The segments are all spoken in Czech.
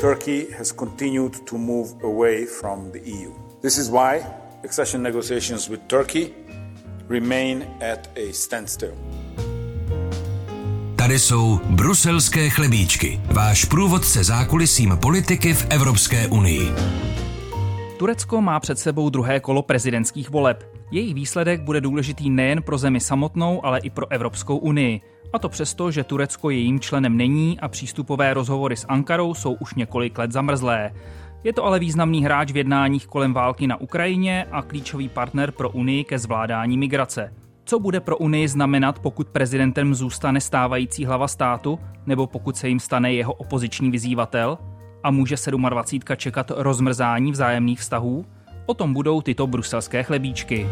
Turkey has continued to move away from the EU. This is why accession negotiations with Turkey remain at a standstill. Tady jsou bruselské chlebíčky, váš průvodce zákulisím politiky v Evropské unii. Turecko má před sebou druhé kolo prezidentských voleb. Jejich výsledek bude důležitý nejen pro zemi samotnou, ale i pro Evropskou unii. A to přesto, že Turecko jejím členem není a přístupové rozhovory s Ankarou jsou už několik let zamrzlé. Je to ale významný hráč v jednáních kolem války na Ukrajině a klíčový partner pro Unii ke zvládání migrace. Co bude pro Unii znamenat, pokud prezidentem zůstane stávající hlava státu, nebo pokud se jim stane jeho opoziční vyzývatel? A může 27. čekat rozmrzání vzájemných vztahů? O tom budou tyto bruselské chlebíčky.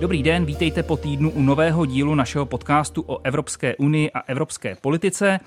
Dobrý den, vítejte po týdnu u nového dílu našeho podcastu o Evropské unii a evropské politice.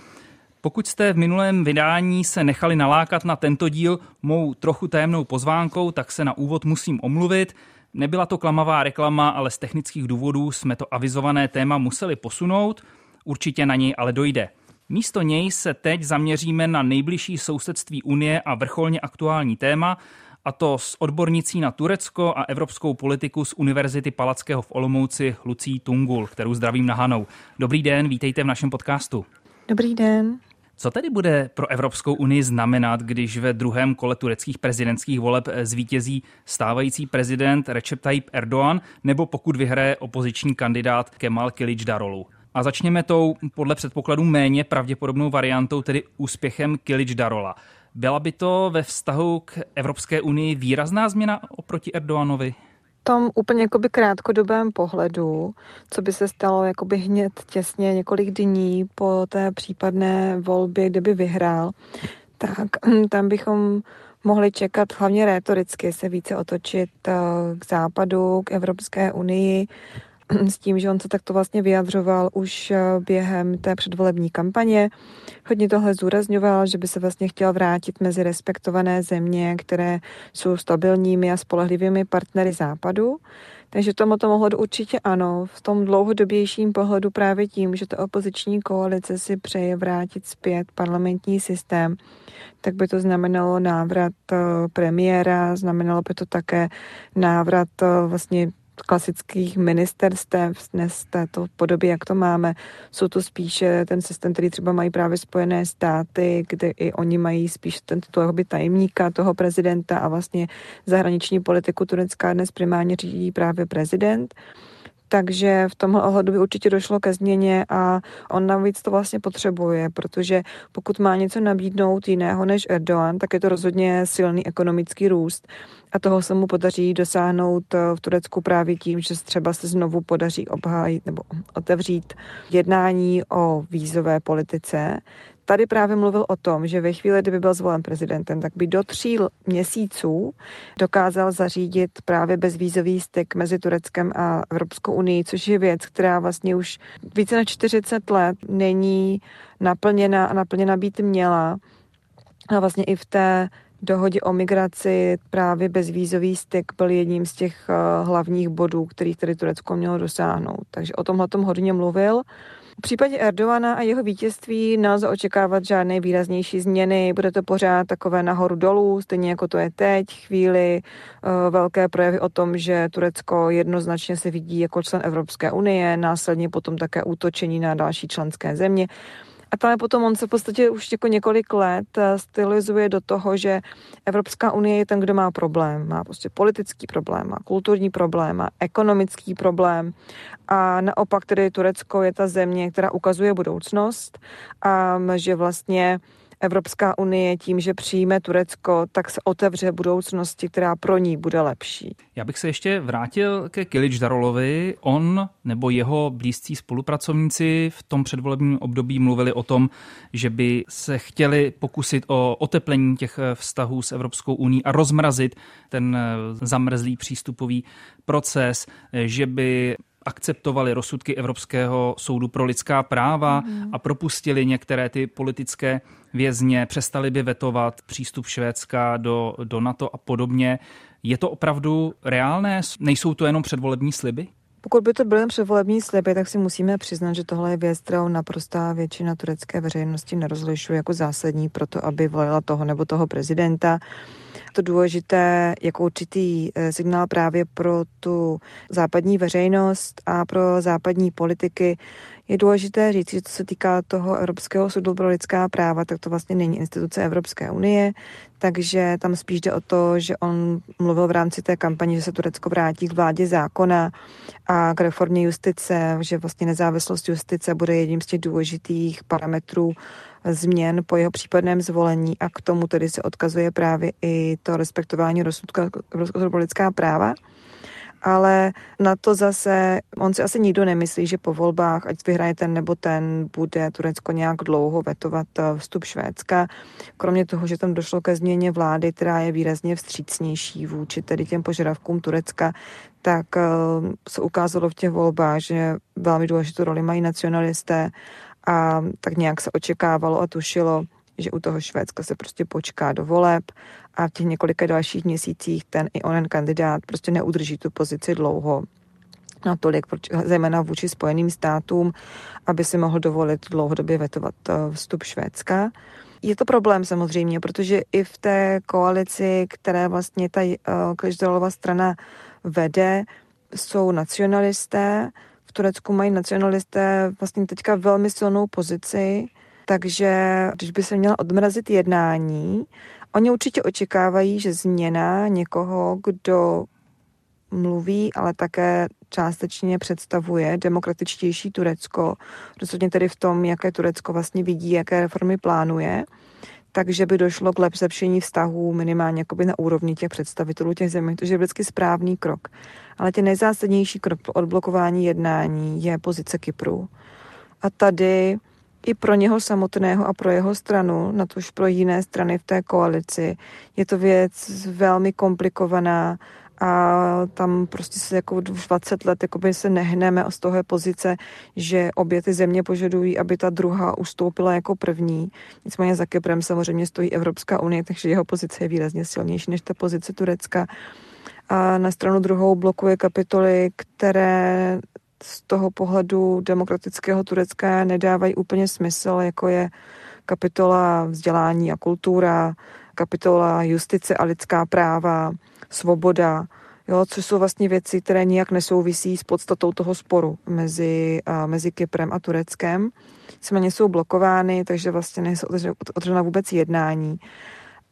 Pokud jste v minulém vydání se nechali nalákat na tento díl mou trochu tajemnou pozvánkou, tak se na úvod musím omluvit. Nebyla to klamavá reklama, ale z technických důvodů jsme to avizované téma museli posunout. Určitě na něj ale dojde. Místo něj se teď zaměříme na nejbližší sousedství Unie a vrcholně aktuální téma, a to s odbornicí na Turecko a evropskou politiku z Univerzity Palackého v Olomouci Lucí Tungul, kterou zdravím na Hanou. Dobrý den, vítejte v našem podcastu. Dobrý den. Co tedy bude pro Evropskou unii znamenat, když ve druhém kole tureckých prezidentských voleb zvítězí stávající prezident Recep Tayyip Erdoğan nebo pokud vyhraje opoziční kandidát Kemal Kilic Darolu? A začněme tou podle předpokladu méně pravděpodobnou variantou, tedy úspěchem Kilic Darola. Byla by to ve vztahu k Evropské unii výrazná změna oproti Erdoganovi? tom úplně jakoby krátkodobém pohledu, co by se stalo jakoby hned těsně několik dní po té případné volbě, kde by vyhrál, tak tam bychom mohli čekat hlavně rétoricky se více otočit eh, k západu, k Evropské unii s tím, že on se takto vlastně vyjadřoval už eh, během té předvolební kampaně. Hodně tohle zúrazňoval, že by se vlastně chtěl vrátit mezi respektované země, které jsou stabilními a spolehlivými partnery západu. Takže tomu to mohlo určitě ano. V tom dlouhodobějším pohledu právě tím, že ta opoziční koalice si přeje vrátit zpět parlamentní systém, tak by to znamenalo návrat eh, premiéra, znamenalo by to také návrat eh, vlastně klasických ministerstev dnes této podobě, jak to máme. Jsou to spíše ten systém, který třeba mají právě Spojené státy, kde i oni mají spíš ten, toho tajemníka, toho prezidenta a vlastně zahraniční politiku Turecka dnes primárně řídí právě prezident. Takže v tomhle ohledu by určitě došlo ke změně a on navíc to vlastně potřebuje, protože pokud má něco nabídnout jiného než Erdogan, tak je to rozhodně silný ekonomický růst. A toho se mu podaří dosáhnout eh, v Turecku právě tím, že třeba se znovu podaří obhájit nebo otevřít jednání o vízové politice, tady právě mluvil o tom, že ve chvíli, kdyby byl zvolen prezidentem, tak by do tří měsíců dokázal zařídit právě bezvízový styk mezi Tureckem a Evropskou unii, což je věc, která vlastně už více než 40 let není naplněna a naplněna být měla. A vlastně i v té dohodě o migraci právě bezvízový styk byl jedním z těch eh, hlavních bodů, kterých tedy Turecko mělo dosáhnout. Takže o tomhle tom hodně mluvil. V případě Erdogana a jeho vítězství nelze očekávat žádné výraznější změny, bude to pořád takové nahoru dolů, stejně jako to je teď, chvíli uh, velké projevy o tom, že Turecko jednoznačně se vidí jako člen Evropské unie, následně potom také útočení na další členské země. A tam potom on se v podstatě už jako několik let eh, stylizuje do toho, že Evropská unie je ten, kdo má problém. Má prostě politický problém, má kulturní problém, má ekonomický problém. A naopak tedy Turecko je ta země, která ukazuje budoucnost a že vlastně Evropská unie tím, že přijme Turecko, tak se otevře budoucnosti, která pro ní bude lepší. Já bych se ještě vrátil ke Kilič Darolovi. On nebo jeho blízcí spolupracovníci v tom předvolebním období mluvili o tom, že by se chtěli pokusit o oteplení těch vztahů s Evropskou uní a rozmrazit ten zamrzlý přístupový proces, že by akceptovali rozsudky Evropského soudu pro lidská práva mm. a propustili některé ty politické vězně, přestali by vetovat přístup Švédska do, do NATO a podobně. Je to opravdu reálné? Nejsou to jenom předvolební sliby? Pokud by to byl předvolební sliby, tak si musíme přiznat, že tohle je věc, kterou naprostá většina turecké veřejnosti nerozlišuje jako zásadní pro to, aby volila toho nebo toho prezidenta. To důležité jako určitý eh, signál právě pro tu západní veřejnost a pro západní politiky. Je důležité říct, že co se týká toho Evropského soudu pro lidská práva, tak to vlastně není instituce Evropské unie, takže tam spíš jde o to, že on mluvil v rámci té kampaně, že se Turecko vrátí k vládě zákona a k reformě justice, že vlastně nezávislost justice bude jedním z těch důležitých parametrů změn po jeho případném zvolení a k tomu tedy se odkazuje právě i to respektování soudu pro lidská práva ale na to zase, on si asi nikdo nemyslí, že po volbách, ať vyhraje ten nebo ten, bude Turecko nějak dlouho vetovat eh, vstup Švédska. Kromě toho, že tam došlo ke změně vlády, která je výrazně vstřícnější vůči tedy těm požadavkům Turecka, tak eh, se ukázalo v těch volbách, že velmi důležitou roli mají nacionalisté a tak nějak se očekávalo a tušilo, že u toho Švédska se prostě počká do voleb a v těch několika dalších měsících ten i onen kandidát prostě neudrží tu pozici dlouho natolik, zejména vůči Spojeným státům, aby si mohl dovolit dlouhodobě vetovat eh, vstup Švédska. Je to problém samozřejmě, protože i v té koalici, které vlastně ta uh, strana vede, jsou nacionalisté. V Turecku mají nacionalisté vlastně teďka velmi silnou pozici, takže když by se měla odmrazit jednání, oni určitě očekávají, že změna někoho, kdo mluví, ale také částečně představuje demokratičtější Turecko, rozhodně tedy v tom, jaké Turecko vlastně vidí, jaké reformy plánuje, takže by došlo k zlepšení vztahů minimálně na úrovni těch představitelů těch zemí, to je vždycky správný krok. Ale ten nejzásadnější krok pro odblokování jednání je pozice Kypru. A tady i pro něho samotného a pro jeho stranu, na tož pro jiné strany v té koalici. Je to věc velmi komplikovaná a tam prostě se jako 20 let jakoby se nehneme z toho pozice, že obě ty země požadují, aby ta druhá ustoupila jako první. Nicméně za Kyprem samozřejmě stojí Evropská unie, takže jeho pozice je výrazně silnější než ta pozice Turecka. A na stranu druhou blokuje kapitoly, které z toho pohledu demokratického Turecka nedávají úplně smysl, jako je kapitola vzdělání a kultura, kapitola justice a lidská práva, svoboda, jo, což jsou vlastně věci, které nijak nesouvisí s podstatou toho sporu mezi, a, mezi Kyprem a Tureckem. Nicméně jsou blokovány, takže vlastně nejsou otevřena vůbec jednání.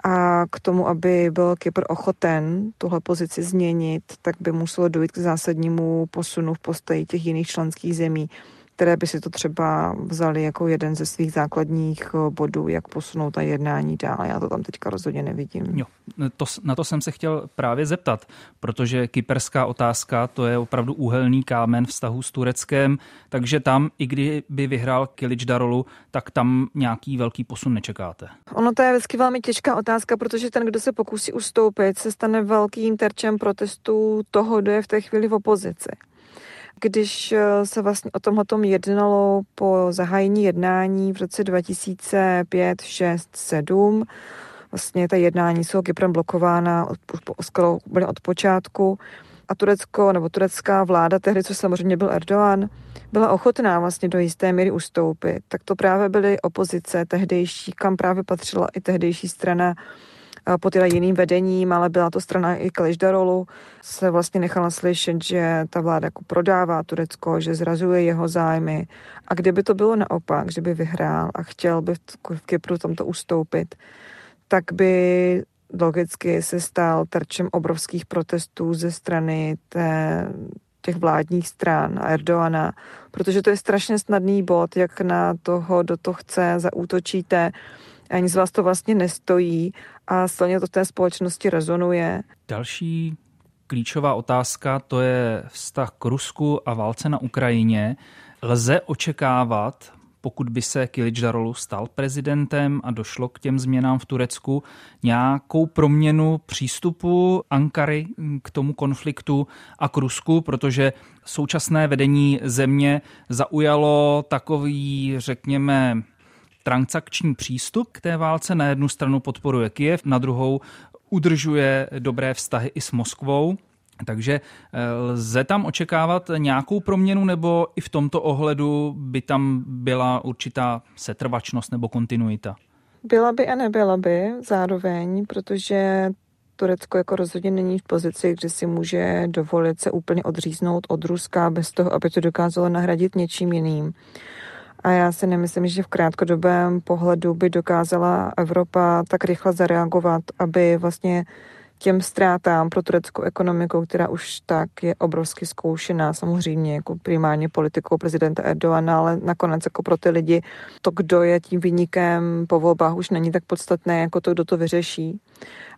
A k tomu, aby byl Kypr ochoten tuhle pozici změnit, tak by muselo dojít k zásadnímu posunu v postoji těch jiných členských zemí které by si to třeba vzali jako jeden ze svých základních eh, bodů, jak posunout ta jednání dál. Já to tam teďka rozhodně nevidím. Jo, to, na to jsem se chtěl právě zeptat, protože kyperská otázka to je opravdu úhelný kámen vztahu s Tureckem, takže tam, i kdyby vyhrál Kilič Darolu, tak tam nějaký velký posun nečekáte. Ono to je vždycky velmi těžká otázka, protože ten, kdo se pokusí ustoupit, se stane velkým terčem protestů toho, kdo je v té chvíli v opozici. Když eh, se vlastně o tomhle jednalo po zahájení jednání v roce 2005, 6, 7, vlastně ta jednání jsou Kyprem blokována od, skoro byly od počátku a Turecko nebo turecká vláda tehdy, co samozřejmě byl Erdogan, byla ochotná vlastně do jisté míry ustoupit. Tak to právě byly opozice tehdejší, kam právě patřila i tehdejší strana pod jiným vedením, ale byla to strana i Kaliždarolu, se vlastně nechala slyšet, že ta vláda jako prodává Turecko, že zrazuje jeho zájmy. A kdyby to bylo naopak, že by vyhrál a chtěl by v Kypru tomto ustoupit, tak by logicky se stal terčem obrovských protestů ze strany té, těch vládních stran a Erdoana, protože to je strašně snadný bod, jak na toho, do toho chce, zaútočíte, ani z vás to vlastně nestojí a silně to v té společnosti rezonuje. Další klíčová otázka to je vztah k Rusku a válce na Ukrajině. Lze očekávat, pokud by se Kilič Darolu stal prezidentem a došlo k těm změnám v Turecku, nějakou proměnu přístupu Ankary k tomu konfliktu a k Rusku, protože současné vedení země zaujalo takový, řekněme, transakční přístup k té válce. Na jednu stranu podporuje Kiev, na druhou udržuje dobré vztahy i s Moskvou. Takže eh, lze tam očekávat nějakou proměnu, nebo i v tomto ohledu by tam byla určitá setrvačnost nebo kontinuita? Byla by a nebyla by zároveň, protože Turecko jako rozhodně není v pozici, kdy si může dovolit se úplně odříznout od Ruska bez toho, aby to dokázalo nahradit něčím jiným. A já si nemyslím, že v krátkodobém pohledu by dokázala Evropa tak rychle zareagovat, aby vlastně těm ztrátám pro tureckou ekonomiku, která už tak je obrovsky zkoušená, samozřejmě jako primárně politikou prezidenta Erdoana, ale nakonec jako pro ty lidi to, kdo je tím výnikem po volbách, už není tak podstatné, jako to, kdo to vyřeší.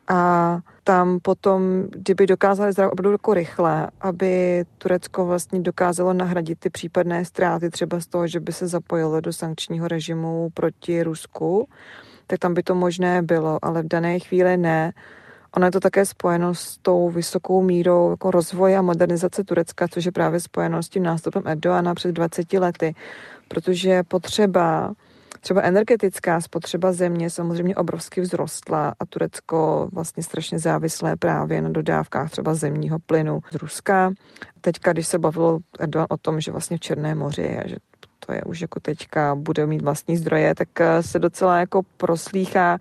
A tam potom, kdyby dokázali zdrav opravdu jako rychle, aby Turecko vlastně dokázalo nahradit ty případné ztráty třeba z toho, že by se zapojilo do sankčního režimu proti Rusku, tak tam by to možné bylo, ale v dané chvíli ne. Ono je to také spojeno s tou vysokou mírou jako rozvoje a modernizace Turecka, což je právě spojeno s tím nástupem Erdoana před 20 lety, protože potřeba Třeba energetická spotřeba země samozřejmě obrovsky vzrostla a Turecko vlastně strašně závislé právě na dodávkách třeba zemního plynu z Ruska. Teďka, když se bavilo o tom, že vlastně v Černé moři a že je už jako teďka bude mít vlastní zdroje, tak se docela jako proslýchá,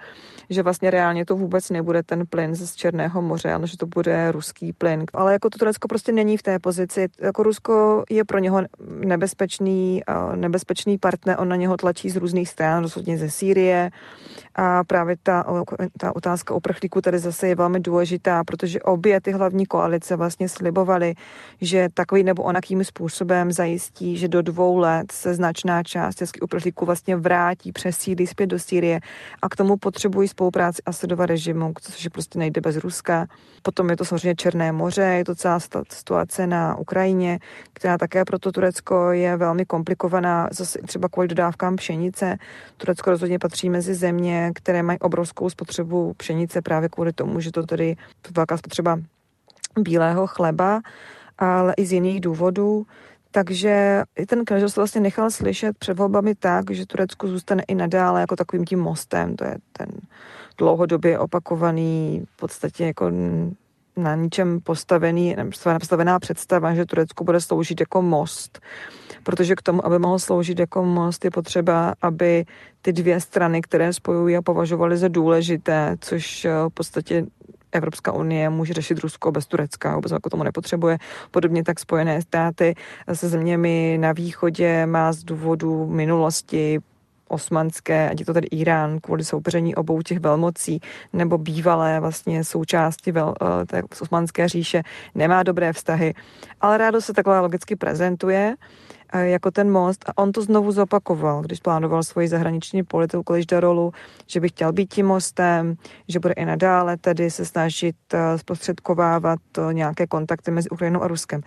že vlastně reálně to vůbec nebude ten plyn z Černého moře, ale že to bude ruský plyn. Ale jako to Turecko prostě není v té pozici. Jako Rusko je pro něho nebezpečný, nebezpečný partner, on na něho tlačí z různých stran, rozhodně ze Sýrie. A právě ta, ta otázka uprchlíků tady zase je velmi důležitá, protože obě ty hlavní koalice vlastně slibovaly, že takový nebo onakým způsobem zajistí, že do dvou let se značná část českých uprchlíků vlastně vrátí, přesídlí zpět do Sýrie a k tomu potřebují spolupráci Asadova režimu, což prostě nejde bez Ruska. Potom je to samozřejmě Černé moře, je to celá situace na Ukrajině, která také pro to Turecko je velmi komplikovaná, zase třeba kvůli dodávkám pšenice. Turecko rozhodně patří mezi země, které mají obrovskou spotřebu pšenice právě kvůli tomu, že to tady velká spotřeba bílého chleba, ale i z jiných důvodů. Takže i ten Knežel se vlastně nechal slyšet před volbami tak, že Turecko zůstane i nadále jako takovým tím mostem. To je ten dlouhodobě opakovaný, v podstatě jako na ničem postavený, postavená představa, že Turecko bude sloužit jako most. Protože k tomu, aby mohl sloužit jako most, je potřeba, aby ty dvě strany, které spojují a považovaly za důležité, což v podstatě Evropská unie může řešit Rusko bez Turecka, vůbec jako tomu nepotřebuje. Podobně tak Spojené státy se zeměmi na východě má z důvodu minulosti osmanské, ať je to tedy Irán, kvůli soupeření obou těch velmocí, nebo bývalé vlastně součásti vel, eh, té osmanské říše, nemá dobré vztahy. Ale rádo se takhle logicky prezentuje jako ten most a on to znovu zopakoval, když plánoval svoji zahraniční politiku Liždarolu, že by chtěl být tím mostem, že bude i nadále tedy se snažit eh, zprostředkovávat eh, nějaké kontakty mezi Ukrajinou a Ruskem.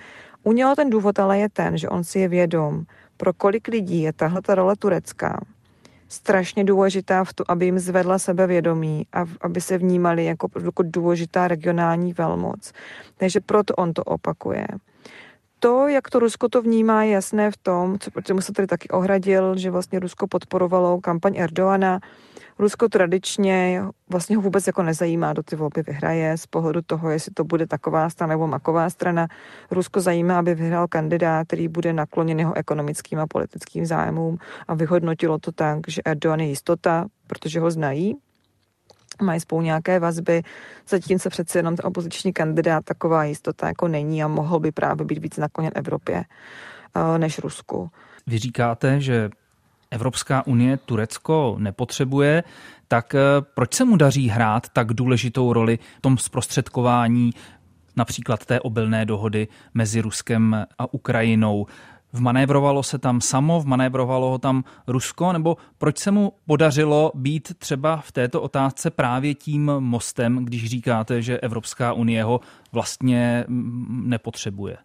U něho ten důvod ale je ten, že on si je vědom, pro kolik lidí je tahle ta role turecká, strašně důležitá v tom, aby jim zvedla sebevědomí a aby se vnímali jako, jako důležitá regionální velmoc. Takže proto on to opakuje to, jak to Rusko to vnímá, je jasné v tom, co, čemu se tady taky ohradil, že vlastně Rusko podporovalo kampaň Erdoana. Rusko tradičně vlastně ho vůbec jako nezajímá, do ty volby vyhraje z pohledu toho, jestli to bude taková strana nebo maková strana. Rusko zajímá, aby vyhrál kandidát, který bude nakloněn jeho ekonomickým a politickým zájmům a vyhodnotilo to tak, že Erdogan je jistota, protože ho znají, mají spolu nějaké vazby, zatímco přece jenom ten opoziční kandidát taková jistota jako není a mohl by právě být víc nakloněn Evropě eh, než Rusku. Vy říkáte, že Evropská unie Turecko nepotřebuje, tak eh, proč se mu daří hrát tak důležitou roli v tom zprostředkování například té obilné dohody mezi Ruskem a Ukrajinou? Vmanévrovalo se tam samo, vmanévrovalo ho tam Rusko, nebo proč se mu podařilo být třeba v této otázce právě tím mostem, když říkáte, že Evropská unie ho vlastně mm, nepotřebuje?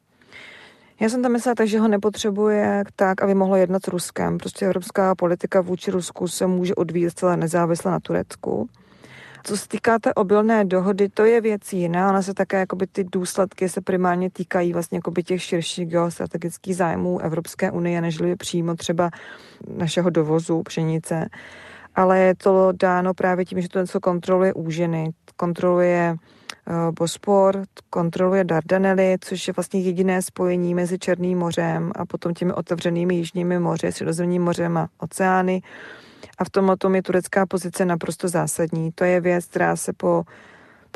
Já jsem tam myslela že ho nepotřebuje tak, aby mohlo jednat s Ruskem. Prostě evropská politika vůči Rusku se může odvíjet zcela nezávisle na Turecku. Co se týká té obilné dohody, to je věc jiná. Ona se také, jakoby ty důsledky se primárně týkají vlastně jakoby těch širších geostrategických zájmů Evropské unie, nežli přímo třeba našeho dovozu pšenice. Ale je to dáno právě tím, že to něco kontroluje úžiny, kontroluje Bospor, kontroluje Dardanely, což je vlastně jediné spojení mezi Černým mořem a potom těmi otevřenými jižními moři, Středozemním mořem a oceány. A v tom je turecká pozice naprosto zásadní. To je věc, která se po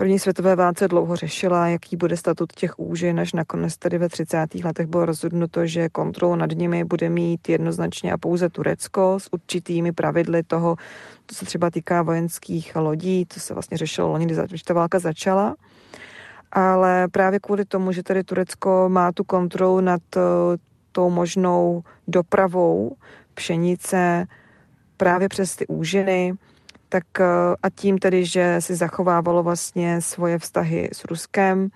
první světové válce dlouho řešila, jaký bude statut těch úžin, až nakonec tedy ve 30. letech bylo rozhodnuto, že kontrolu nad nimi bude mít jednoznačně a pouze Turecko s určitými pravidly toho, to se třeba týká vojenských lodí, to se vlastně řešilo loni, když ta válka začala. Ale právě kvůli tomu, že tady Turecko má tu kontrolu nad eh, tou možnou dopravou pšenice právě přes ty úžiny, tak eh, a tím tedy, že si zachovávalo vlastně svoje vztahy s Ruskem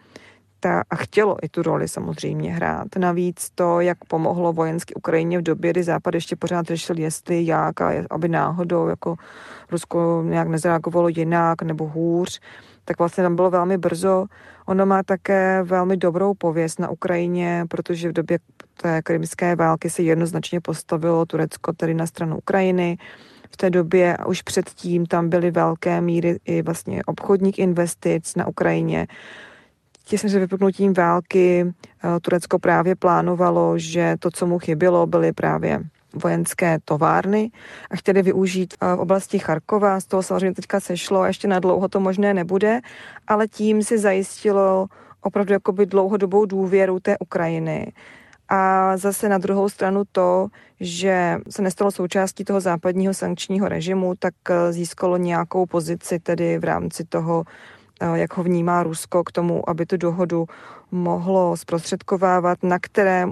ta, a chtělo i tu roli samozřejmě hrát. Navíc to, jak pomohlo vojensky Ukrajině v době, kdy Západ ještě pořád řešil, jestli jak a aby náhodou jako Rusko nějak nezareagovalo jinak nebo hůř, tak vlastně tam bylo velmi brzo. Ono má také velmi dobrou pověst na Ukrajině, protože v době té krymské války se jednoznačně postavilo Turecko tedy na stranu Ukrajiny v té době a už předtím tam byly velké míry i vlastně obchodních investic na Ukrajině. Těsně se vypuknutím války eh, Turecko právě plánovalo, že to, co mu chybělo, byly právě vojenské továrny a chtěli využít eh, v oblasti Charkova. Z toho samozřejmě teďka sešlo a ještě na dlouho to možné nebude, ale tím si zajistilo opravdu jakoby dlouhodobou důvěru té Ukrajiny a zase na druhou stranu to, že se nestalo součástí toho západního sankčního režimu, tak eh, získalo nějakou pozici tedy v rámci toho, eh, jak ho vnímá Rusko k tomu, aby tu dohodu mohlo zprostředkovávat, na které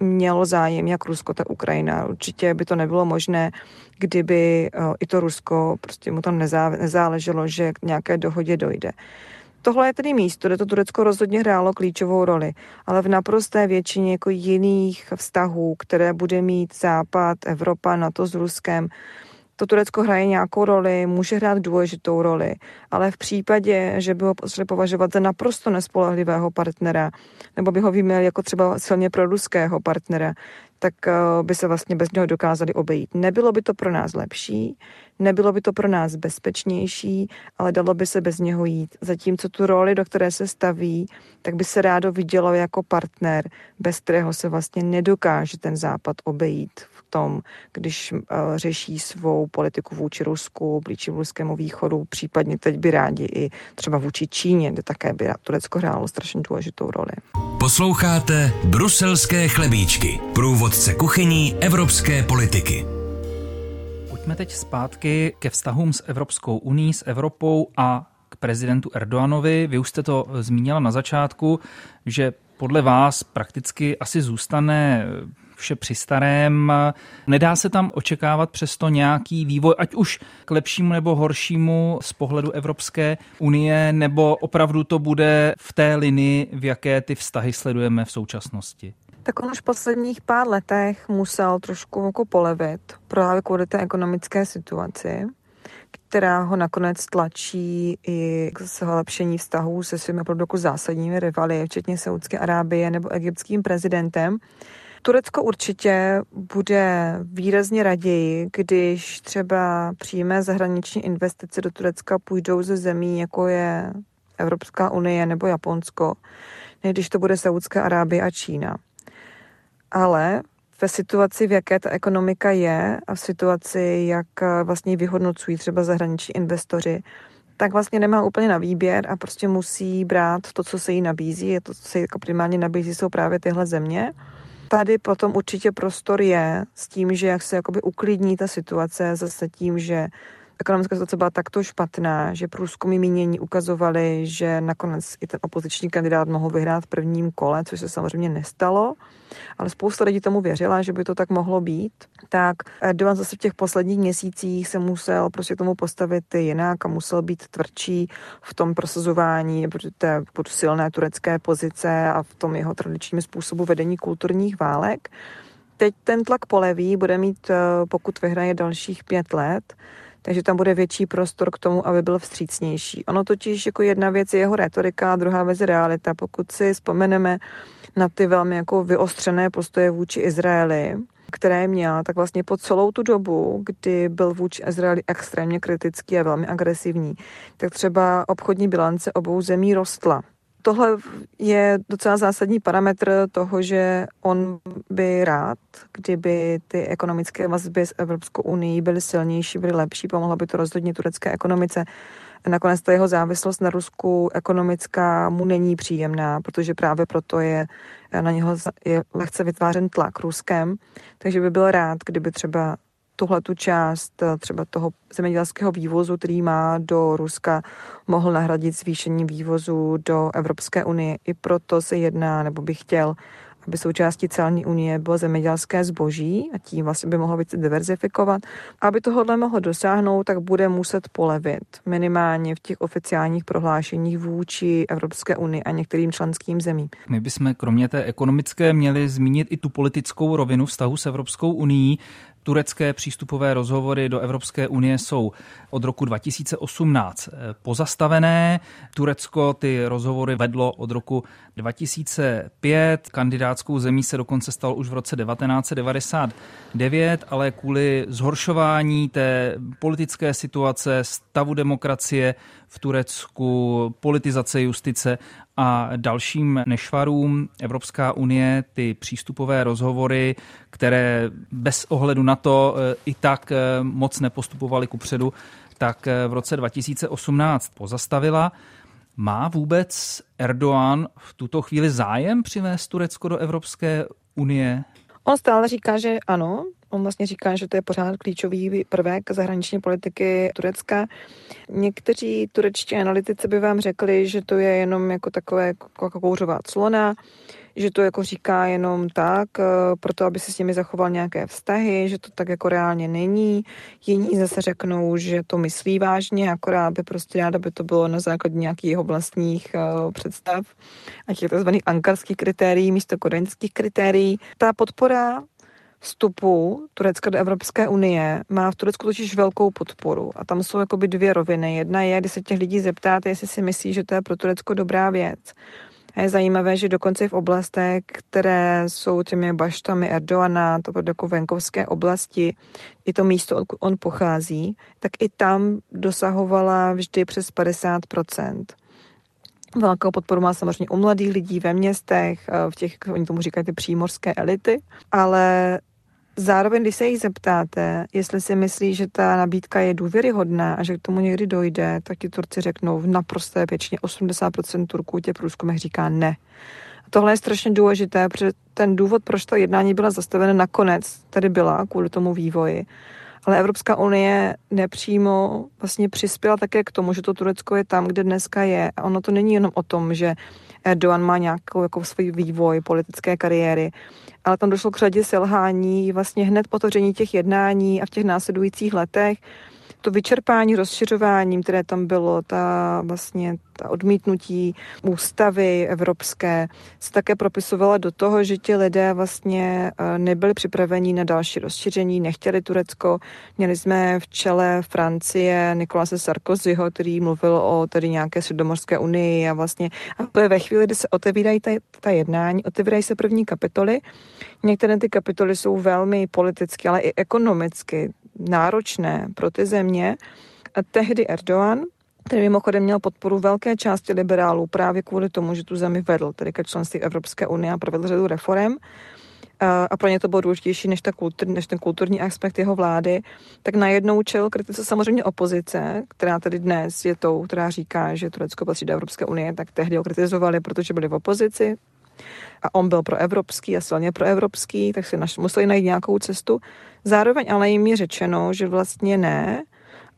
mělo zájem jak Rusko, tak Ukrajina. Určitě by to nebylo možné, kdyby eh, i to Rusko, prostě mu tam nezáleželo, že k nějaké dohodě dojde. Tohle je tedy místo, kde to Turecko rozhodně hrálo klíčovou roli, ale v naprosté většině jako jiných vztahů, které bude mít Západ, Evropa, NATO s Ruskem, to Turecko hraje nějakou roli, může hrát důležitou roli, ale v případě, že by ho potřebovali považovat za naprosto nespolehlivého partnera, nebo by ho vyměl jako třeba silně pro ruského partnera, tak eh, by se vlastně bez něho dokázali obejít. Nebylo by to pro nás lepší, nebylo by to pro nás bezpečnější, ale dalo by se bez něho jít. Zatímco tu roli, do které se staví, tak by se rádo vidělo jako partner, bez kterého se vlastně nedokáže ten západ obejít v tom, když uh, řeší svou politiku vůči Rusku, blíži Ruskému východu, případně teď by rádi i třeba vůči Číně, kde také by Turecko hrálo strašně důležitou roli. Posloucháte Bruselské chlebíčky, průvodce kuchyní evropské politiky. Pojďme teď zpátky ke vztahům s Evropskou uní, s Evropou a k prezidentu Erdoganovi. Vy už jste to zmínila na začátku, že podle vás prakticky asi zůstane vše při starém. Nedá se tam očekávat přesto nějaký vývoj, ať už k lepšímu nebo horšímu z pohledu Evropské unie, nebo opravdu to bude v té linii, v jaké ty vztahy sledujeme v současnosti? Tak on už v posledních pár letech musel trošku jako polevit právě kvůli té ekonomické situaci, která ho nakonec tlačí i k zlepšení vztahů se svými opravdu jako zásadními rivaly, včetně Saudské Arábie nebo egyptským prezidentem. Turecko určitě bude výrazně raději, když třeba přímé zahraniční investice do Turecka půjdou ze zemí, jako je Evropská unie nebo Japonsko, než když to bude Saudská Arábie a Čína. Ale ve situaci, v jaké ta ekonomika je a v situaci, jak vlastně vyhodnocují třeba zahraniční investoři, tak vlastně nemá úplně na výběr a prostě musí brát to, co se jí nabízí. A to, co se jí jako primárně nabízí, jsou právě tyhle země. Tady potom určitě prostor je s tím, že jak se jakoby uklidní ta situace, zase tím, že ekonomická situace byla takto špatná, že průzkumy mínění ukazovaly, že nakonec i ten opoziční kandidát mohl vyhrát v prvním kole, což se samozřejmě nestalo, ale spousta lidí tomu věřila, že by to tak mohlo být, tak Erdogan zase v těch posledních měsících se musel prostě tomu postavit jinak a musel být tvrdší v tom prosazování té silné turecké pozice a v tom jeho tradičním způsobu vedení kulturních válek. Teď ten tlak poleví bude mít, eh, pokud vyhraje dalších pět let, takže tam bude větší prostor k tomu, aby byl vstřícnější. Ono totiž jako jedna věc je jeho retorika a druhá věc je realita. Pokud si vzpomeneme na ty velmi jako vyostřené postoje vůči Izraeli, které měl, tak vlastně po celou tu dobu, kdy byl vůči Izraeli extrémně kritický a velmi agresivní, tak třeba obchodní bilance obou zemí rostla. Tohle je docela zásadní parametr toho, že on by rád, kdyby ty ekonomické vazby s Evropskou unii byly silnější, byly lepší, pomohlo by to rozhodně turecké ekonomice. Nakonec ta jeho závislost na Rusku ekonomická mu není příjemná, protože právě proto je na něho je lehce vytvářen tlak Ruskem, takže by byl rád, kdyby třeba tuhle tu část eh, třeba toho zemědělského vývozu, který má do Ruska, mohl nahradit zvýšením vývozu do Evropské unie. I proto se jedná, nebo bych chtěl, aby součástí celní unie bylo zemědělské zboží a tím vlastně by mohlo více diverzifikovat. Aby tohohle mohlo dosáhnout, tak bude muset polevit minimálně v těch oficiálních prohlášeních vůči Evropské unii a některým členským zemím. My bychom kromě té ekonomické měli zmínit i tu politickou rovinu vztahu s Evropskou unii. Turecké přístupové rozhovory do Evropské unie jsou od roku 2018 pozastavené. Turecko ty rozhovory vedlo od roku 2005. Kandidátskou zemí se dokonce stalo už v roce 1999, ale kvůli zhoršování té politické situace, stavu demokracie v Turecku, politizace justice a dalším nešvarům Evropská unie ty přístupové rozhovory, které bez ohledu na to e, i tak e, moc nepostupovaly kupředu, tak e, v roce 2018 pozastavila. Má vůbec Erdoğan v tuto chvíli zájem přivést Turecko do Evropské unie? On stále říká, že ano. On vlastně říká, že to je pořád klíčový prvek zahraniční politiky Turecka. Někteří turečtí analytici by vám řekli, že to je jenom jako takové jako kouřová clona, že to jako říká jenom tak, eh, proto aby se s nimi zachoval nějaké vztahy, že to tak jako reálně není. Jiní zase řeknou, že to myslí vážně, akorát by prostě rád, aby to bylo na základě nějakých jeho vlastních uh, představ a těch tzv. ankarských kritérií místo kodaňských kritérií. Ta podpora vstupu Turecka do Evropské unie má v Turecku totiž velkou podporu. A tam jsou jakoby dvě roviny. Jedna je, když se těch lidí zeptáte, jestli si myslí, že to je pro Turecko dobrá věc. A je zajímavé, že dokonce v oblastech, které jsou těmi baštami Erdoana, to jako venkovské oblasti, i to místo, odkud on pochází, tak i tam dosahovala vždy přes 50% Velkou podporu má samozřejmě u mladých lidí ve městech, v těch, oni tomu říkají ty přímorské elity, ale Zároveň, když se jich zeptáte, jestli si myslí, že ta nabídka je důvěryhodná a že k tomu někdy dojde, tak ti Turci řeknou v naprosté většině 80% Turků tě průzkumech říká ne. A tohle je strašně důležité, protože ten důvod, proč to jednání byla zastavena nakonec, tady byla kvůli tomu vývoji. Ale Evropská unie nepřímo vlastně přispěla také k tomu, že to Turecko je tam, kde dneska je. A ono to není jenom o tom, že Erdogan má nějakou jako svůj vývoj politické kariéry, ale tam došlo k řadě selhání vlastně hned po těch jednání a v těch následujících letech to vyčerpání rozšiřováním, které tam bylo, ta vlastně ta odmítnutí ústavy evropské, se také propisovala do toho, že ti lidé vlastně eh, nebyli připraveni na další rozšíření, nechtěli Turecko. Měli jsme v čele Francie Nikolase Sarkozyho, který mluvil o tady nějaké středomorské unii a vlastně a to je ve chvíli, kdy se otevírají ta, ta jednání, otevírají se první kapitoly. Některé ty kapitoly jsou velmi politicky, ale i ekonomicky náročné pro ty země. A tehdy Erdogan, který mimochodem měl podporu velké části liberálů právě kvůli tomu, že tu zemi vedl, tedy ke členství Evropské unie a provedl řadu reform, a pro ně to bylo důležitější než, ta kultur, než ten kulturní aspekt jeho vlády, tak najednou čel kritice samozřejmě opozice, která tedy dnes je tou, která říká, že Turecko patří do Evropské unie, tak tehdy ho kritizovali, protože byli v opozici, a on byl pro evropský a silně pro evropský, tak si naš, museli najít nějakou cestu. Zároveň ale jim je řečeno, že vlastně ne,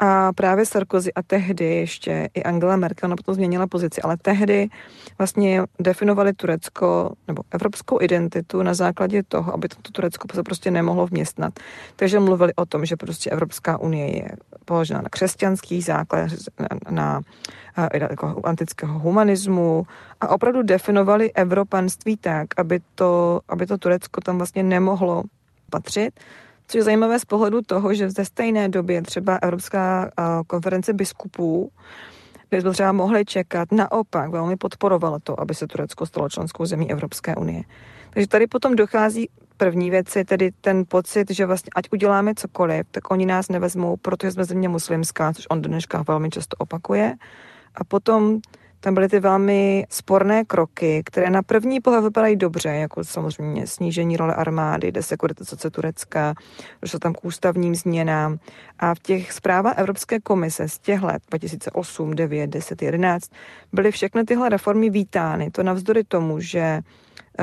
a právě Sarkozy a tehdy ještě i Angela Merkel na potom změnila pozici, ale tehdy vlastně definovali Turecko nebo evropskou identitu na základě toho, aby to Turecko se prostě nemohlo vměstnat. Takže mluvili o tom, že prostě Evropská unie je položena na křesťanských základech, na, na, na jako antického humanismu a opravdu definovali evropanství tak, aby to, aby to Turecko tam vlastně nemohlo patřit Což je zajímavé z pohledu toho, že ze stejné době třeba Evropská konference biskupů kde jsme třeba mohli čekat, naopak velmi podporovalo to, aby se Turecko stalo členskou zemí Evropské unie. Takže tady potom dochází První věc je tedy ten pocit, že vlastně ať uděláme cokoliv, tak oni nás nevezmou, protože jsme země muslimská, což on dneška velmi často opakuje. A potom tam byly ty velmi sporné kroky, které na první pohled vypadají dobře, jako samozřejmě snížení role armády, desekuritizace Turecka, došlo tam k ústavním změnám. A v těch zprávách Evropské komise z těch let 2008, 9, 10, 11 byly všechny tyhle reformy vítány. To navzdory tomu, že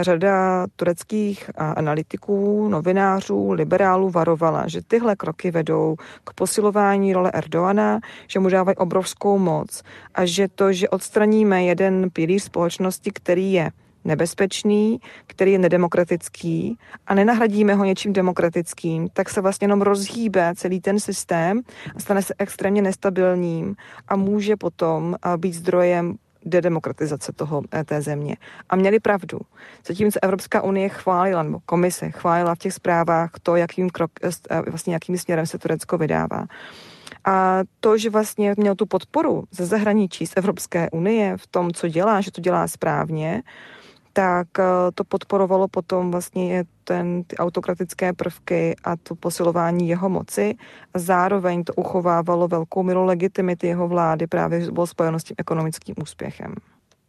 Řada tureckých analytiků, novinářů, liberálů varovala, že tyhle kroky vedou k posilování role Erdoana, že mu dávají obrovskou moc a že to, že odstraníme jeden pilíř společnosti, který je nebezpečný, který je nedemokratický a nenahradíme ho něčím demokratickým, tak se vlastně jenom rozhýbe celý ten systém a stane se extrémně nestabilním a může potom být zdrojem dedemokratizace toho, eh, té země. A měli pravdu. Zatímco Evropská unie chválila, nebo komise chválila v těch zprávách to, jakým, krok, eh, eh, vlastně jakým směrem se Turecko vydává. A to, že vlastně měl tu podporu ze zahraničí, z Evropské unie v tom, co dělá, že to dělá správně, tak eh, to podporovalo potom vlastně ten, ty autokratické prvky a to posilování jeho moci a zároveň to uchovávalo velkou míru legitimity jeho vlády právě, bylo spojeno s tím ekonomickým úspěchem.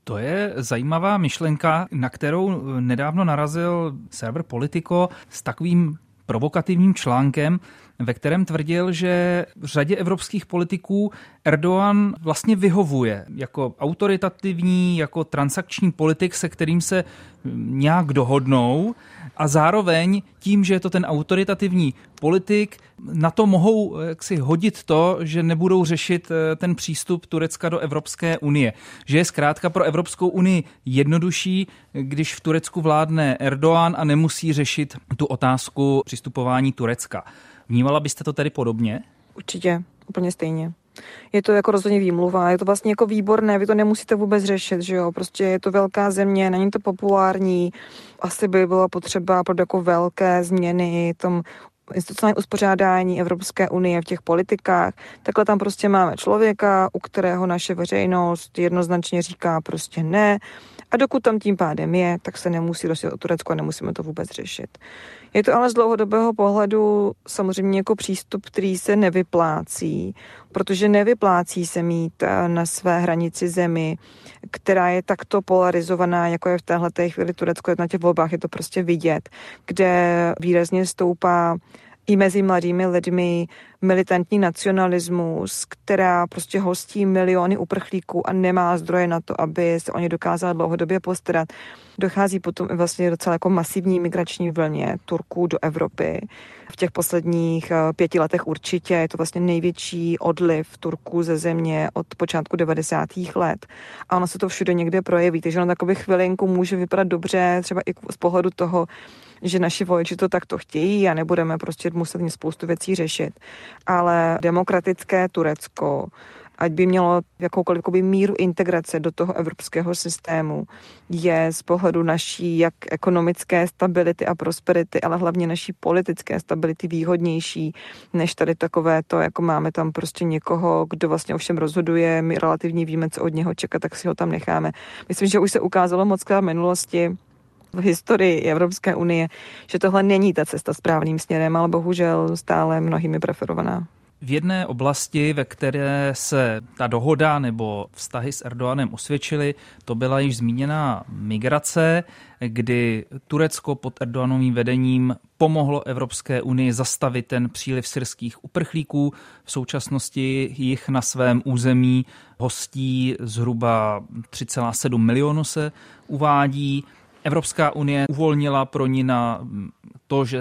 To je zajímavá myšlenka, na kterou nedávno narazil server Politico s takovým provokativním článkem, ve kterém tvrdil, že v řadě evropských politiků Erdogan vlastně vyhovuje jako autoritativní, jako transakční politik, se kterým se nějak dohodnou a zároveň tím, že je to ten autoritativní politik, na to mohou jak si hodit to, že nebudou řešit eh, ten přístup Turecka do Evropské unie. Že je zkrátka pro Evropskou unii jednodušší, když v Turecku vládne Erdoğan a nemusí řešit tu otázku přistupování Turecka. Vnímala byste to tedy podobně? Určitě, úplně stejně. Je to jako rozhodně výmluva, je to vlastně jako výborné, vy to nemusíte vůbec řešit, že jo, prostě je to velká země, není to populární, asi by bylo potřeba pro jako velké změny tom institucionální uspořádání Evropské unie v těch politikách. Takhle tam prostě máme člověka, u kterého naše veřejnost jednoznačně říká prostě ne. A dokud tam tím pádem je, tak se nemusí rozjet o Turecko a nemusíme to vůbec řešit. Je to ale z dlouhodobého pohledu samozřejmě jako přístup, který se nevyplácí, protože nevyplácí se mít eh, na své hranici zemi, která je takto polarizovaná, jako je v téhle chvíli Turecko, na těch volbách je to prostě vidět, kde výrazně stoupá i mezi mladými lidmi militantní nacionalismus, která prostě hostí miliony uprchlíků a nemá zdroje na to, aby se o ně dokázala dlouhodobě postarat. Dochází potom i vlastně docela jako masivní migrační vlně Turků do Evropy. V těch posledních eh, pěti letech určitě je to vlastně největší odliv Turků ze země od počátku 90. let. A ono se to všude někde projeví, takže na takové chvilinku může vypadat dobře, třeba i z pohledu toho, že naši voliči to takto chtějí a nebudeme prostě muset mě spoustu věcí řešit. Ale demokratické Turecko, ať by mělo jakoukoliv jakoby, míru integrace do toho evropského systému, je z pohledu naší jak ekonomické stability a prosperity, ale hlavně naší politické stability výhodnější, než tady takové to, jako máme tam prostě někoho, kdo vlastně o všem rozhoduje, my relativně víme, co od něho čekat, tak si ho tam necháme. Myslím, že už se ukázalo moc v minulosti, v historii Evropské unie, že tohle není ta cesta správným směrem, ale bohužel stále mnohými preferovaná. V jedné oblasti, ve které se ta dohoda nebo vztahy s Erdoganem osvědčily, to byla již zmíněná migrace, kdy Turecko pod Erdoganovým vedením pomohlo Evropské unii zastavit ten příliv syrských uprchlíků. V současnosti jich na svém území hostí zhruba 3,7 milionu se uvádí. Evropská unie uvolnila pro ní na to, že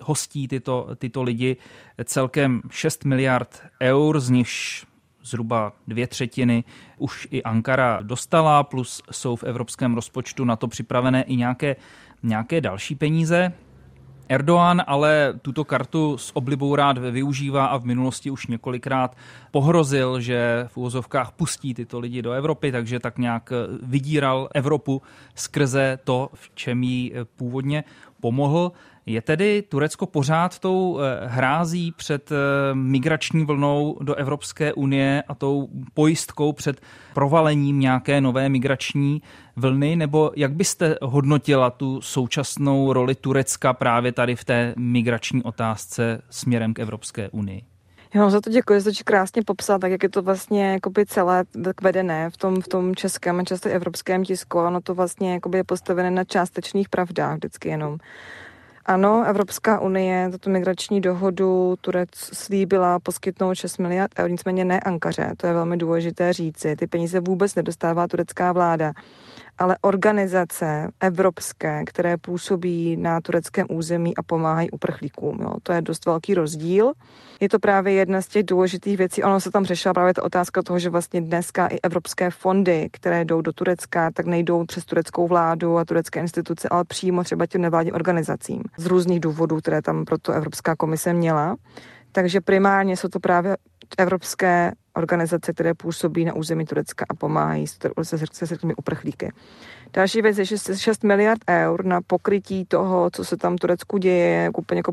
hostí tyto, tyto lidi celkem 6 miliard eur, z nichž zhruba dvě třetiny už i Ankara dostala, plus jsou v evropském rozpočtu na to připravené i nějaké, nějaké další peníze. Erdoğan ale tuto kartu s oblibou rád využívá a v minulosti už několikrát pohrozil, že v úvozovkách pustí tyto lidi do Evropy, takže tak nějak vydíral Evropu skrze to, v čem jí původně pomohl. Je tedy Turecko pořád tou eh, hrází před eh, migrační vlnou do Evropské unie a tou pojistkou před provalením nějaké nové migrační vlny, nebo jak byste hodnotila tu současnou roli Turecka právě tady v té migrační otázce směrem k Evropské unii? Já vám za to děkuji, že to krásně popsal, tak jak je to vlastně jakoby celé tak vedené v tom, v tom českém a často evropském tisku. Ono to vlastně jakoby je postavené na částečných pravdách vždycky jenom. Ano, Evropská unie tato migrační dohodu Turec slíbila poskytnout 6 miliard eur, nicméně ne Ankaře, to je velmi důležité říci. Ty peníze vůbec nedostává turecká vláda ale organizace evropské, které působí na tureckém území a pomáhají uprchlíkům. Jo. To je dost velký rozdíl. Je to právě jedna z těch důležitých věcí. Ono se tam řešila právě ta otázka toho, že vlastně dneska i evropské fondy, které jdou do Turecka, tak nejdou přes tureckou vládu a turecké instituce, ale přímo třeba těm nevládním organizacím z různých důvodů, které tam proto Evropská komise měla. Takže primárně jsou to právě evropské organizace, které působí na území Turecka a pomáhají se, se, se uprchlíky. Další věc je, že 6 miliard eur na pokrytí toho, co se tam v Turecku děje, je úplně jako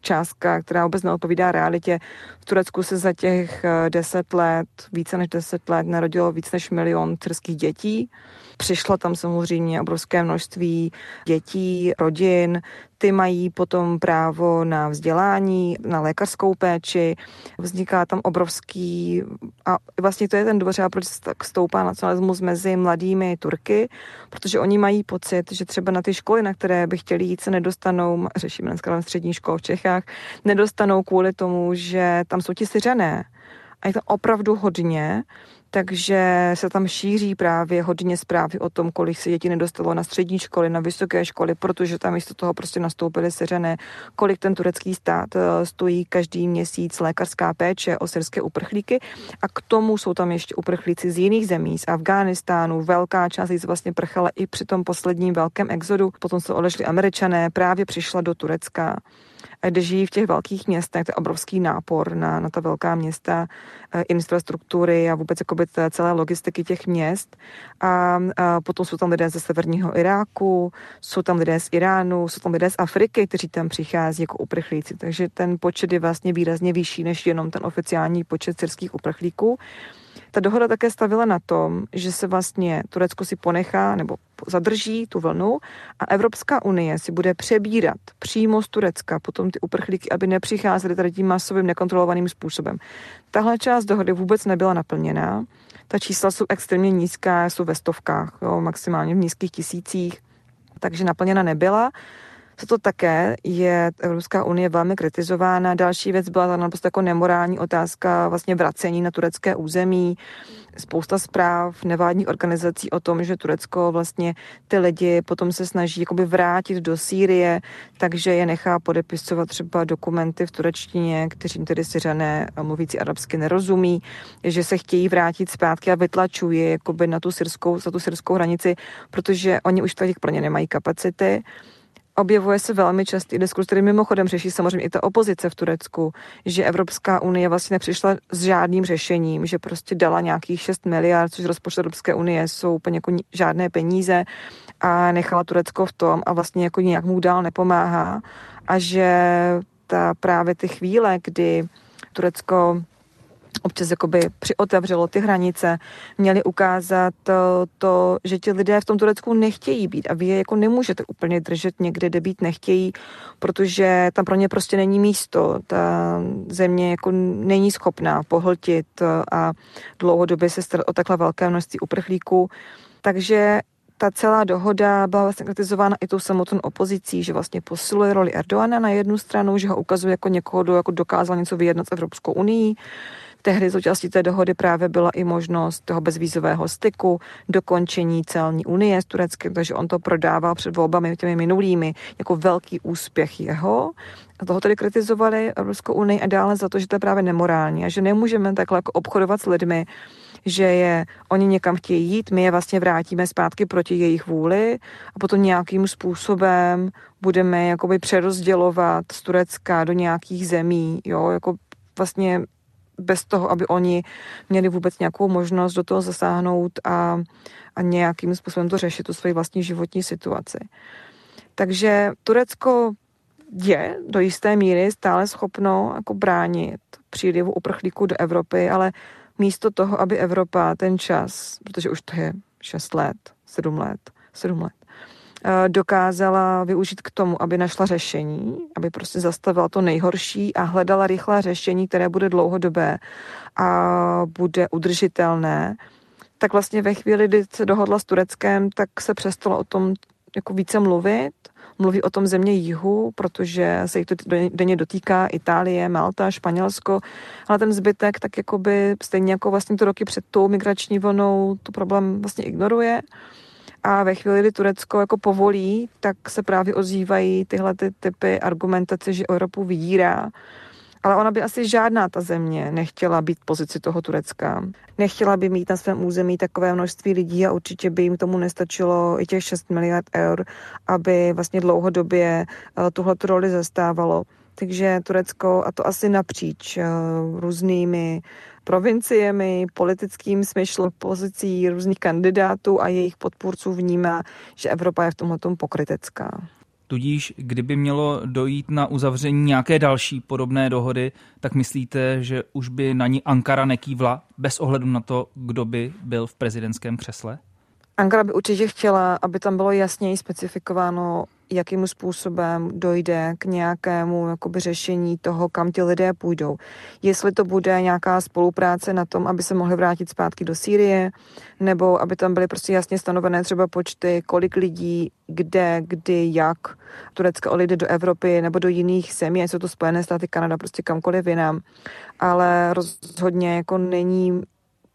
částka, která vůbec neodpovídá realitě. V Turecku se za těch 10 let, více než 10 let, narodilo víc než milion tyrských dětí. Přišlo tam samozřejmě obrovské množství dětí, rodin, ty mají potom právo na vzdělání, na lékařskou péči, vzniká tam obrovský, a vlastně to je ten důvod, proč tak stoupá nacionalismus mezi mladými Turky, protože oni mají pocit, že třeba na ty školy, na které by chtěli jít, se nedostanou, řešíme dneska střední škol v Čechách, nedostanou kvůli tomu, že tam jsou ti syřané. A je to opravdu hodně takže se tam šíří právě hodně zprávy o tom, kolik se dětí nedostalo na střední školy, na vysoké školy, protože tam místo toho prostě nastoupily seřené, kolik ten turecký stát eh, stojí každý měsíc lékařská péče o syrské uprchlíky. A k tomu jsou tam ještě uprchlíci z jiných zemí, z Afghánistánu, velká část jich vlastně prchala i při tom posledním velkém exodu, potom se odešli američané, právě přišla do Turecka kde žijí v těch velkých městech, to je obrovský nápor na, na ta velká města, eh, infrastruktury a vůbec jakoby celé logistiky těch měst. A, a potom jsou tam lidé ze severního Iráku, jsou tam lidé z Iránu, jsou tam lidé z Afriky, kteří tam přichází jako uprchlíci. Takže ten počet je vlastně výrazně vyšší než jenom ten oficiální počet syrských uprchlíků. Ta dohoda také stavila na tom, že se vlastně Turecko si ponechá nebo zadrží tu vlnu a Evropská unie si bude přebírat přímo z Turecka potom ty uprchlíky, aby nepřicházeli tady tím masovým nekontrolovaným způsobem. Tahle část dohody vůbec nebyla naplněná. Ta čísla jsou extrémně nízká, jsou ve stovkách, jo, maximálně v nízkých tisících, takže naplněna nebyla. Co to také je Evropská unie velmi kritizována. Další věc byla ta naprosto jako nemorální otázka vlastně vracení na turecké území. Spousta zpráv nevládních organizací o tom, že Turecko vlastně ty lidi potom se snaží jakoby vrátit do Sýrie, takže je nechá podepisovat třeba dokumenty v turečtině, kteří tedy Syřané mluvící arabsky nerozumí, že se chtějí vrátit zpátky a vytlačují jakoby na tu syrskou, za tu syrskou hranici, protože oni už tady plně nemají kapacity objevuje se velmi častý diskurs, který mimochodem řeší samozřejmě i ta opozice v Turecku, že Evropská unie vlastně nepřišla s žádným řešením, že prostě dala nějakých 6 miliard, což rozpočet Evropské unie jsou úplně jako žádné peníze a nechala Turecko v tom a vlastně jako nějak mu dál nepomáhá. A že ta právě ty chvíle, kdy Turecko občas jakoby přiotevřelo ty hranice, měli ukázat to, to, že ti lidé v tom Turecku nechtějí být a vy je jako nemůžete úplně držet někde, kde být nechtějí, protože tam pro ně prostě není místo. Ta země jako není schopná pohltit a dlouhodobě se starat o takhle velké množství uprchlíků. Takže ta celá dohoda byla vlastně kritizována i tou samotnou opozicí, že vlastně posiluje roli Erdoana na jednu stranu, že ho ukazuje jako někoho, kdo jako dokázal něco vyjednat s Evropskou unii, Tehdy součástí té dohody právě byla i možnost toho bezvízového styku, dokončení celní unie s Tureckem, takže on to prodával před volbami těmi minulými jako velký úspěch jeho. A toho tedy kritizovali Evropskou unii a dále za to, že to je právě nemorální a že nemůžeme takhle jako obchodovat s lidmi, že je, oni někam chtějí jít, my je vlastně vrátíme zpátky proti jejich vůli a potom nějakým způsobem budeme jakoby přerozdělovat z Turecka do nějakých zemí, jo, jako vlastně bez toho, aby oni měli vůbec nějakou možnost do toho zasáhnout a, a nějakým způsobem to řešit, tu svoji vlastní životní situaci. Takže Turecko je do jisté míry stále schopno jako bránit přílivu uprchlíků do Evropy, ale místo toho, aby Evropa ten čas, protože už to je 6 let, 7 let, 7 let, dokázala využít k tomu, aby našla řešení, aby prostě zastavila to nejhorší a hledala rychlé řešení, které bude dlouhodobé a bude udržitelné, tak vlastně ve chvíli, kdy se dohodla s Tureckem, tak se přestalo o tom jako více mluvit. Mluví o tom země jihu, protože se jich to denně dotýká Itálie, Malta, Španělsko, ale ten zbytek tak jakoby stejně jako vlastně to roky před tou migrační vlnou tu problém vlastně ignoruje. A ve chvíli, kdy Turecko jako povolí, tak se právě ozývají tyhle ty typy argumentace, že Evropu vydírá ale ona by asi žádná ta země nechtěla být v pozici toho Turecka. Nechtěla by mít na svém území takové množství lidí a určitě by jim tomu nestačilo i těch 6 miliard eur, aby vlastně dlouhodobě eh, tuhle roli zastávalo. Takže Turecko, a to asi napříč eh, různými provinciemi, politickým smyšlem, pozicí různých kandidátů a jejich podpůrců vnímá, že Evropa je v tomhle pokrytecká. Tudíž, kdyby mělo dojít na uzavření nějaké další podobné dohody, tak myslíte, že už by na ní Ankara nekývla bez ohledu na to, kdo by byl v prezidentském křesle? Ankara by určitě chtěla, aby tam bylo jasněji specifikováno, jakým způsobem dojde k nějakému jakoby, řešení toho, kam ti lidé půjdou. Jestli to bude nějaká spolupráce na tom, aby se mohli vrátit zpátky do Sýrie, nebo aby tam byly prostě jasně stanovené třeba počty, kolik lidí, kde, kdy, jak Turecka odejde do Evropy nebo do jiných zemí, jsou to Spojené státy, Kanada, prostě kamkoliv jinam. Ale rozhodně jako není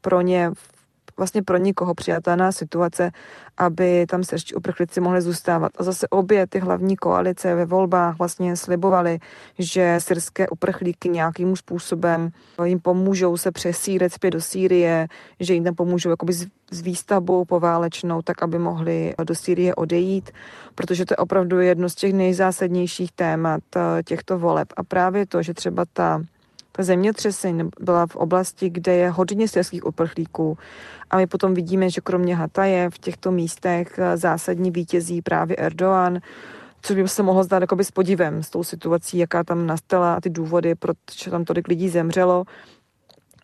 pro ně vlastně pro nikoho přijatelná situace, aby tam srští uprchlíci mohli zůstávat. A zase obě ty hlavní koalice ve volbách vlastně slibovaly, že syrské uprchlíky nějakým způsobem jim pomůžou se přesíret zpět do Sýrie, že jim tam pomůžou jakoby s výstavbou poválečnou, tak aby mohli do Sýrie odejít, protože to je opravdu jedno z těch nejzásadnějších témat eh, těchto voleb. A právě to, že třeba ta zemětřesení byla v oblasti, kde je hodně syrských uprchlíků. A my potom vidíme, že kromě Hataje v těchto místech eh, zásadní vítězí právě Erdoğan, což by se mohlo zdát s podivem s tou situací, jaká tam nastala a ty důvody, proč tam tolik lidí zemřelo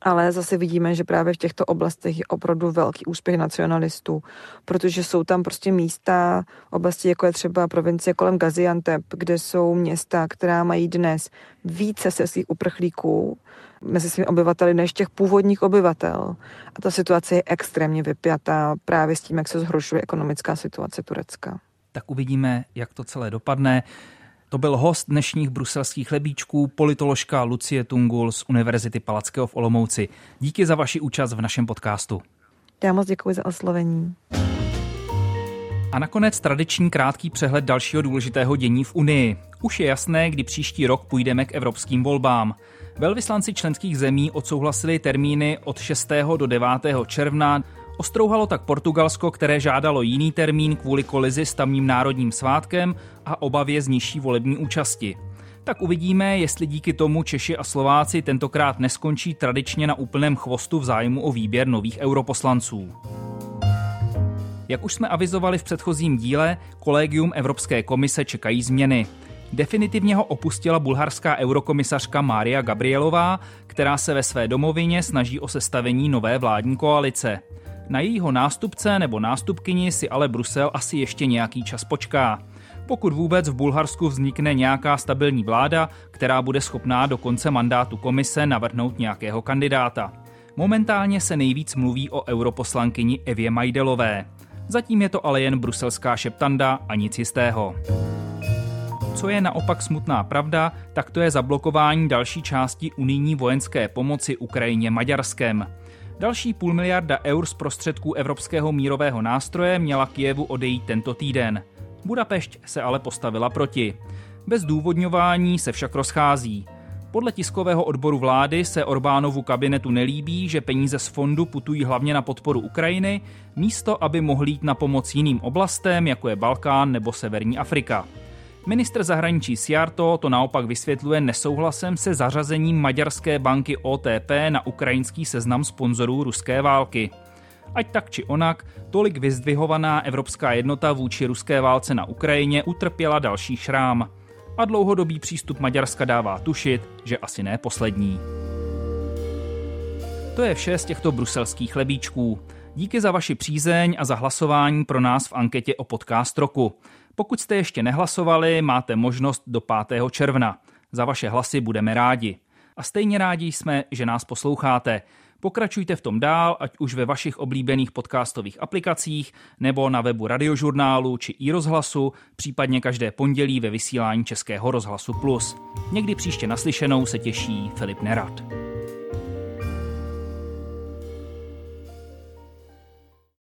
ale zase vidíme, že právě v těchto oblastech je opravdu velký úspěch nacionalistů, protože jsou tam prostě místa, oblasti jako je třeba provincie kolem Gaziantep, kde jsou města, která mají dnes více syrských uprchlíků mezi svými obyvateli než těch původních obyvatel. A ta situace je extrémně vypjatá právě s tím, jak se zhoršuje ekonomická situace Turecka. Tak uvidíme, jak to celé dopadne. To byl host dnešních bruselských lebíčků, politoložka Lucie Tungul z Univerzity Palackého v Olomouci. Díky za vaši účast v našem podcastu. Já moc děkuji za oslovení. A nakonec tradiční krátký přehled dalšího důležitého dění v Unii. Už je jasné, kdy příští rok půjdeme k evropským volbám. Velvyslanci členských zemí odsouhlasili termíny od 6. do 9. června Ostrouhalo tak Portugalsko, které žádalo jiný termín kvůli kolizi s tamním národním svátkem a obavě z nižší volební účasti. Tak uvidíme, jestli díky tomu Češi a Slováci tentokrát neskončí tradičně na úplném chvostu v zájmu o výběr nových europoslanců. Jak už jsme avizovali v předchozím díle, kolegium Evropské komise čekají změny. Definitivně ho opustila bulharská eurokomisařka Mária Gabrielová, která se ve své domovině snaží o sestavení nové vládní koalice. Na jejího nástupce nebo nástupkyni si ale Brusel asi ještě nějaký čas počká. Pokud vůbec v Bulharsku vznikne nějaká stabilní vláda, která bude schopná do konce mandátu komise navrhnout nějakého kandidáta. Momentálně se nejvíc mluví o europoslankyni Evě Majdelové. Zatím je to ale jen bruselská šeptanda a nic jistého. Co je naopak smutná pravda, tak to je zablokování další části unijní vojenské pomoci Ukrajině Maďarskem. Další půl miliarda eur z prostředků Evropského mírového nástroje měla Kijevu odejít tento týden. Budapešť se ale postavila proti. Bez důvodňování se však rozchází. Podle tiskového odboru vlády se Orbánovu kabinetu nelíbí, že peníze z fondu putují hlavně na podporu Ukrajiny, místo aby mohly jít na pomoc jiným oblastem, jako je Balkán nebo Severní Afrika. Ministr zahraničí Siarto to naopak vysvětluje nesouhlasem se zařazením maďarské banky OTP na ukrajinský seznam sponzorů ruské války. Ať tak či onak, tolik vyzdvihovaná evropská jednota vůči ruské válce na Ukrajině utrpěla další šrám. a dlouhodobý přístup Maďarska dává tušit, že asi ne poslední. To je vše z těchto bruselských chlebíčků. Díky za vaši přízeň a za hlasování pro nás v anketě o podcast roku. Pokud jste ještě nehlasovali, máte možnost do 5. června. Za vaše hlasy budeme rádi. A stejně rádi jsme, že nás posloucháte. Pokračujte v tom dál, ať už ve vašich oblíbených podcastových aplikacích, nebo na webu radiožurnálu či i rozhlasu, případně každé pondělí ve vysílání Českého rozhlasu Plus. Někdy příště naslyšenou se těší Filip Nerad.